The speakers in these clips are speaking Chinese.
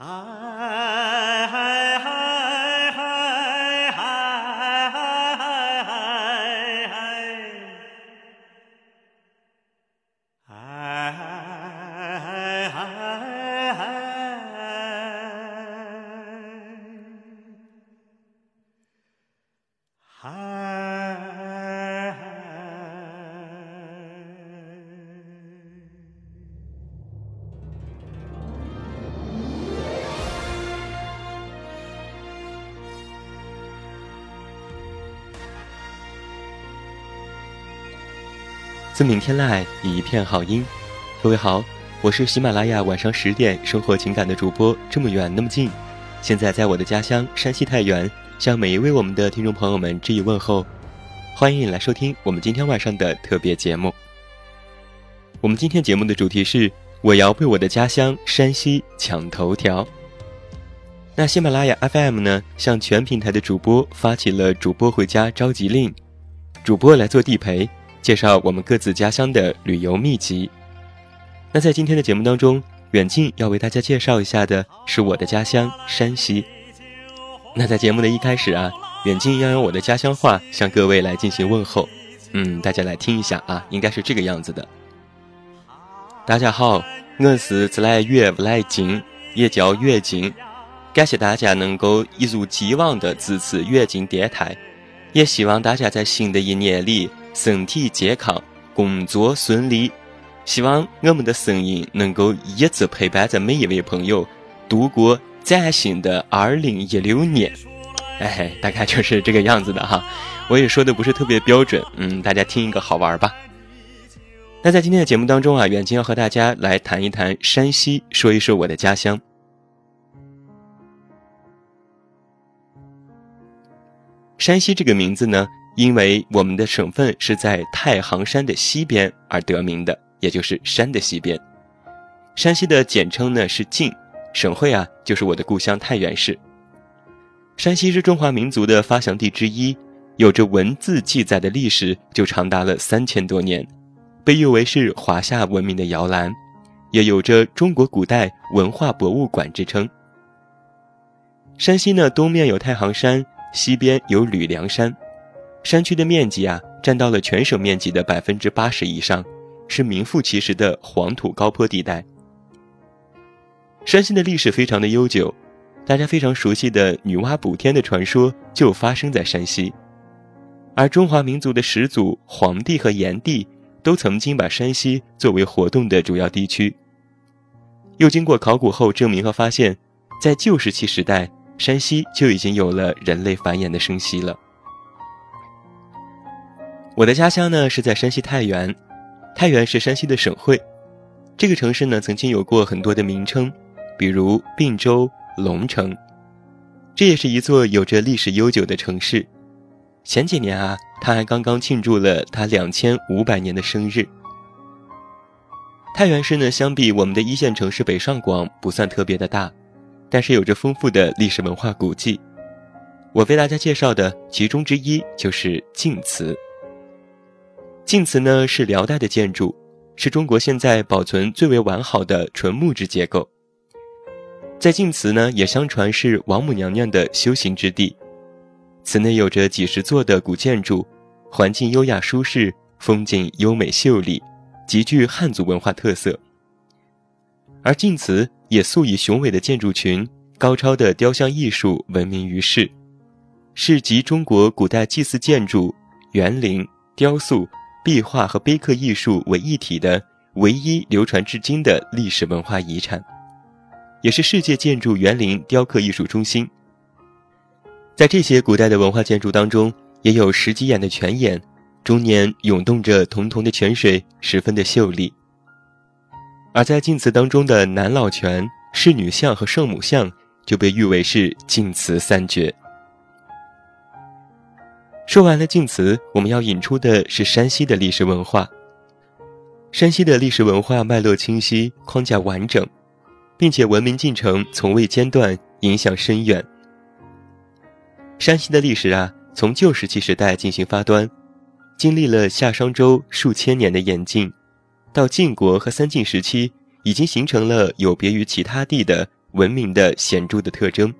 Ah. 自明天籁，以一片好音。各位好，我是喜马拉雅晚上十点生活情感的主播，这么远那么近。现在在我的家乡山西太原，向每一位我们的听众朋友们致以问候，欢迎你来收听我们今天晚上的特别节目。我们今天节目的主题是我要为我的家乡山西抢头条。那喜马拉雅 FM 呢，向全平台的主播发起了主播回家召集令，主播来做地陪。介绍我们各自家乡的旅游秘籍。那在今天的节目当中，远近要为大家介绍一下的是我的家乡山西。那在节目的一开始啊，远近要用我的家乡话向各位来进行问候。嗯，大家来听一下啊，应该是这个样子的。大家好，我是自来远不来近，也叫远近。感谢大家能够一如既往的支持远近电台，也希望大家在新的一年里。身体健康，工作顺利，希望我们的声音能够一直陪伴着每一位朋友度过崭新的二零一六年。哎，大概就是这个样子的哈。我也说的不是特别标准，嗯，大家听一个好玩吧。那在今天的节目当中啊，远近要和大家来谈一谈山西，说一说我的家乡。山西这个名字呢？因为我们的省份是在太行山的西边而得名的，也就是山的西边。山西的简称呢是晋，省会啊就是我的故乡太原市。山西是中华民族的发祥地之一，有着文字记载的历史就长达了三千多年，被誉为是华夏文明的摇篮，也有着中国古代文化博物馆之称。山西呢东面有太行山，西边有吕梁山。山区的面积啊，占到了全省面积的百分之八十以上，是名副其实的黄土高坡地带。山西的历史非常的悠久，大家非常熟悉的女娲补天的传说就发生在山西，而中华民族的始祖黄帝和炎帝都曾经把山西作为活动的主要地区。又经过考古后证明和发现，在旧石器时代，山西就已经有了人类繁衍的生息了。我的家乡呢是在山西太原，太原是山西的省会。这个城市呢曾经有过很多的名称，比如并州、龙城。这也是一座有着历史悠久的城市。前几年啊，它还刚刚庆祝了它两千五百年的生日。太原市呢，相比我们的一线城市北上广不算特别的大，但是有着丰富的历史文化古迹。我为大家介绍的其中之一就是晋祠。晋祠呢是辽代的建筑，是中国现在保存最为完好的纯木质结构。在晋祠呢，也相传是王母娘娘的修行之地。祠内有着几十座的古建筑，环境优雅舒适，风景优美秀丽，极具汉族文化特色。而晋祠也素以雄伟的建筑群、高超的雕像艺术闻名于世，是集中国古代祭祀建筑、园林、雕塑。壁画和碑刻艺术为一体的唯一流传至今的历史文化遗产，也是世界建筑园林雕刻艺术中心。在这些古代的文化建筑当中，也有十几眼的泉眼，终年涌动着潼潼的泉水，十分的秀丽。而在晋祠当中的南老泉、仕女像和圣母像，就被誉为是晋祠三绝。说完了晋祠，我们要引出的是山西的历史文化。山西的历史文化脉络清晰，框架完整，并且文明进程从未间断，影响深远。山西的历史啊，从旧石器时代进行发端，经历了夏商周数千年的演进，到晋国和三晋时期，已经形成了有别于其他地的文明的显著的特征。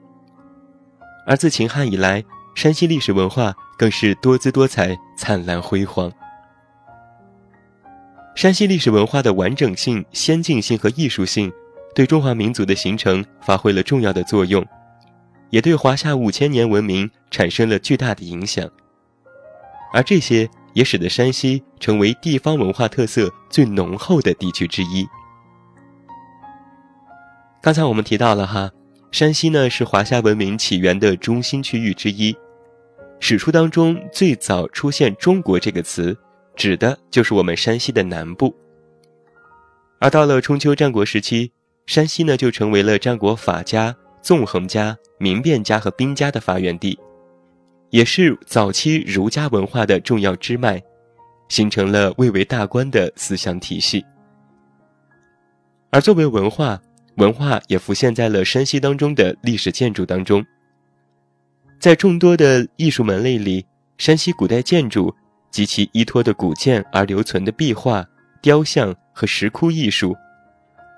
而自秦汉以来，山西历史文化更是多姿多彩、灿烂辉煌。山西历史文化的完整性、先进性和艺术性，对中华民族的形成发挥了重要的作用，也对华夏五千年文明产生了巨大的影响。而这些也使得山西成为地方文化特色最浓厚的地区之一。刚才我们提到了哈，山西呢是华夏文明起源的中心区域之一，史书当中最早出现“中国”这个词。指的就是我们山西的南部，而到了春秋战国时期，山西呢就成为了战国法家、纵横家、明变家和兵家的发源地，也是早期儒家文化的重要支脉，形成了蔚为大观的思想体系。而作为文化，文化也浮现在了山西当中的历史建筑当中，在众多的艺术门类里，山西古代建筑。及其依托的古建而留存的壁画、雕像和石窟艺术，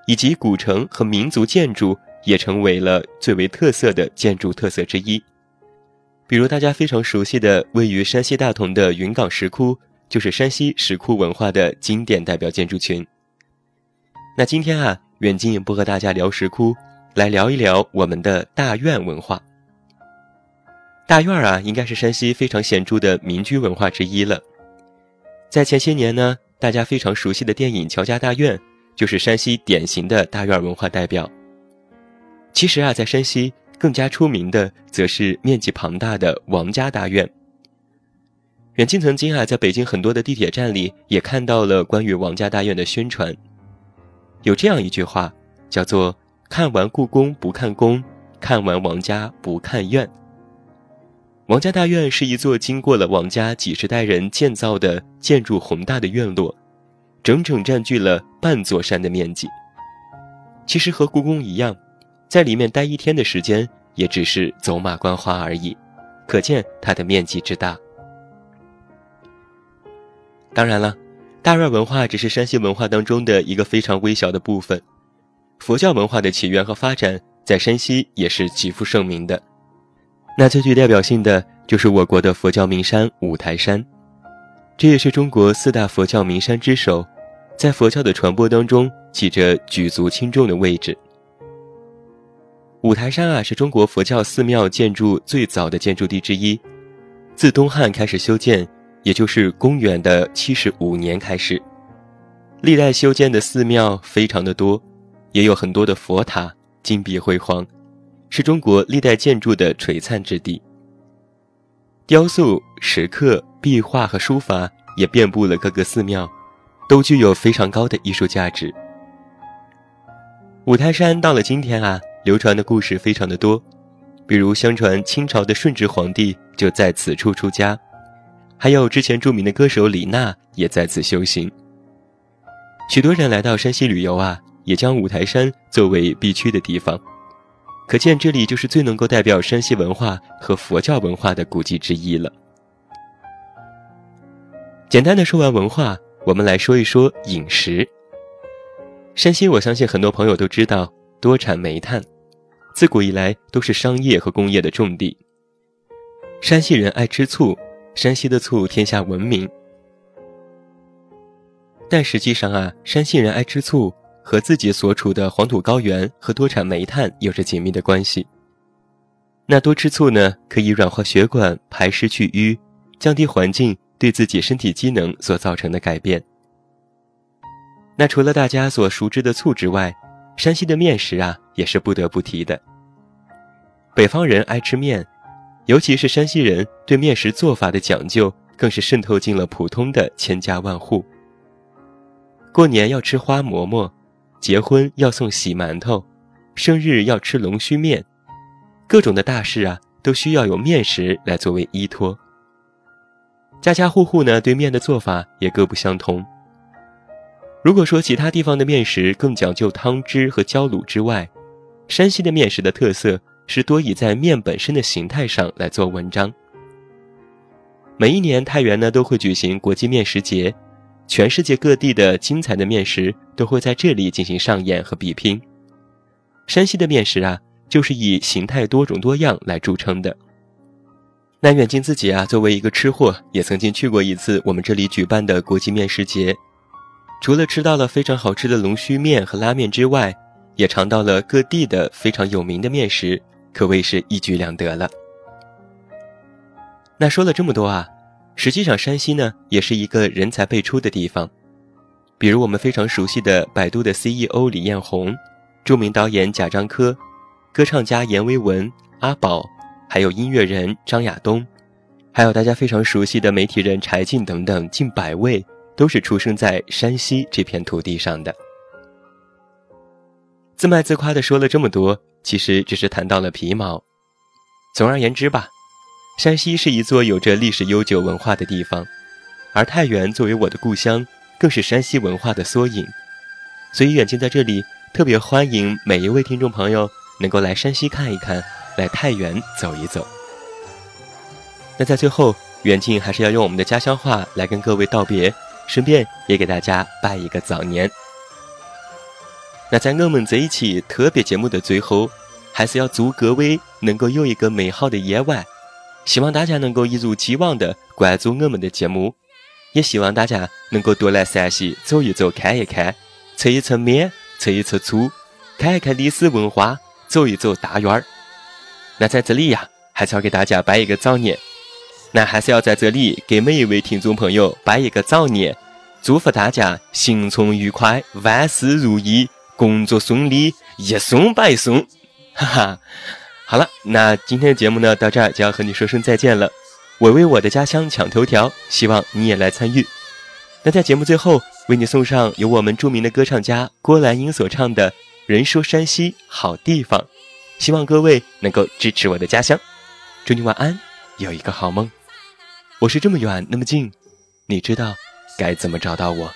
以及古城和民族建筑，也成为了最为特色的建筑特色之一。比如大家非常熟悉的位于山西大同的云冈石窟，就是山西石窟文化的经典代表建筑群。那今天啊，远近也不和大家聊石窟，来聊一聊我们的大院文化。大院啊，应该是山西非常显著的民居文化之一了。在前些年呢，大家非常熟悉的电影《乔家大院》，就是山西典型的大院文化代表。其实啊，在山西更加出名的，则是面积庞大的王家大院。远近曾经啊，在北京很多的地铁站里，也看到了关于王家大院的宣传。有这样一句话，叫做“看完故宫不看宫，看完王家不看院”。王家大院是一座经过了王家几十代人建造的建筑宏大的院落，整整占据了半座山的面积。其实和故宫一样，在里面待一天的时间也只是走马观花而已，可见它的面积之大。当然了，大院文化只是山西文化当中的一个非常微小的部分，佛教文化的起源和发展在山西也是极负盛名的。那最具代表性的就是我国的佛教名山五台山，这也是中国四大佛教名山之首，在佛教的传播当中起着举足轻重的位置。五台山啊，是中国佛教寺庙建筑最早的建筑地之一，自东汉开始修建，也就是公元的七十五年开始，历代修建的寺庙非常的多，也有很多的佛塔，金碧辉煌。是中国历代建筑的璀璨之地。雕塑、石刻、壁画和书法也遍布了各个寺庙，都具有非常高的艺术价值。五台山到了今天啊，流传的故事非常的多，比如相传清朝的顺治皇帝就在此处出家，还有之前著名的歌手李娜也在此修行。许多人来到山西旅游啊，也将五台山作为必去的地方。可见，这里就是最能够代表山西文化和佛教文化的古迹之一了。简单的说完文化，我们来说一说饮食。山西，我相信很多朋友都知道，多产煤炭，自古以来都是商业和工业的重地。山西人爱吃醋，山西的醋天下闻名。但实际上啊，山西人爱吃醋。和自己所处的黄土高原和多产煤炭有着紧密的关系。那多吃醋呢，可以软化血管、排湿去瘀，降低环境对自己身体机能所造成的改变。那除了大家所熟知的醋之外，山西的面食啊也是不得不提的。北方人爱吃面，尤其是山西人对面食做法的讲究，更是渗透进了普通的千家万户。过年要吃花馍馍。结婚要送喜馒头，生日要吃龙须面，各种的大事啊，都需要有面食来作为依托。家家户户呢，对面的做法也各不相同。如果说其他地方的面食更讲究汤汁和浇卤之外，山西的面食的特色是多以在面本身的形态上来做文章。每一年太原呢都会举行国际面食节。全世界各地的精彩的面食都会在这里进行上演和比拼。山西的面食啊，就是以形态多种多样来著称的。那远近自己啊，作为一个吃货，也曾经去过一次我们这里举办的国际面食节。除了吃到了非常好吃的龙须面和拉面之外，也尝到了各地的非常有名的面食，可谓是一举两得了。那说了这么多啊，实际上山西呢，也是一个人才辈出的地方。比如我们非常熟悉的百度的 CEO 李彦宏，著名导演贾樟柯，歌唱家阎维文、阿宝。还有音乐人张亚东，还有大家非常熟悉的媒体人柴静等等，近百位都是出生在山西这片土地上的。自卖自夸的说了这么多，其实只是谈到了皮毛。总而言之吧，山西是一座有着历史悠久文化的地方，而太原作为我的故乡，更是山西文化的缩影。所以远近在这里特别欢迎每一位听众朋友能够来山西看一看。来太原走一走。那在最后，远近还是要用我们的家乡话来跟各位道别，顺便也给大家拜一个早年。那在我们这一期特别节目的最后，还是要祝各位能够有一个美好的夜晚。希望大家能够一如既往的关注我们的节目，也希望大家能够多来陕西走一走、看一看，吃一吃面，吃一吃醋，看一看历史文化，走一走大院儿。那在这里呀，还是要给大家拜一个早年。那还是要在这里给每一位听众朋友拜一个早年，祝福大家行春愉快，万事如意，工作顺利，一送百送。哈哈，好了，那今天的节目呢，到这儿就要和你说声再见了。我为我的家乡抢头条，希望你也来参与。那在节目最后，为你送上由我们著名的歌唱家郭兰英所唱的《人说山西好地方》。希望各位能够支持我的家乡，祝你晚安，有一个好梦。我是这么远那么近，你知道该怎么找到我？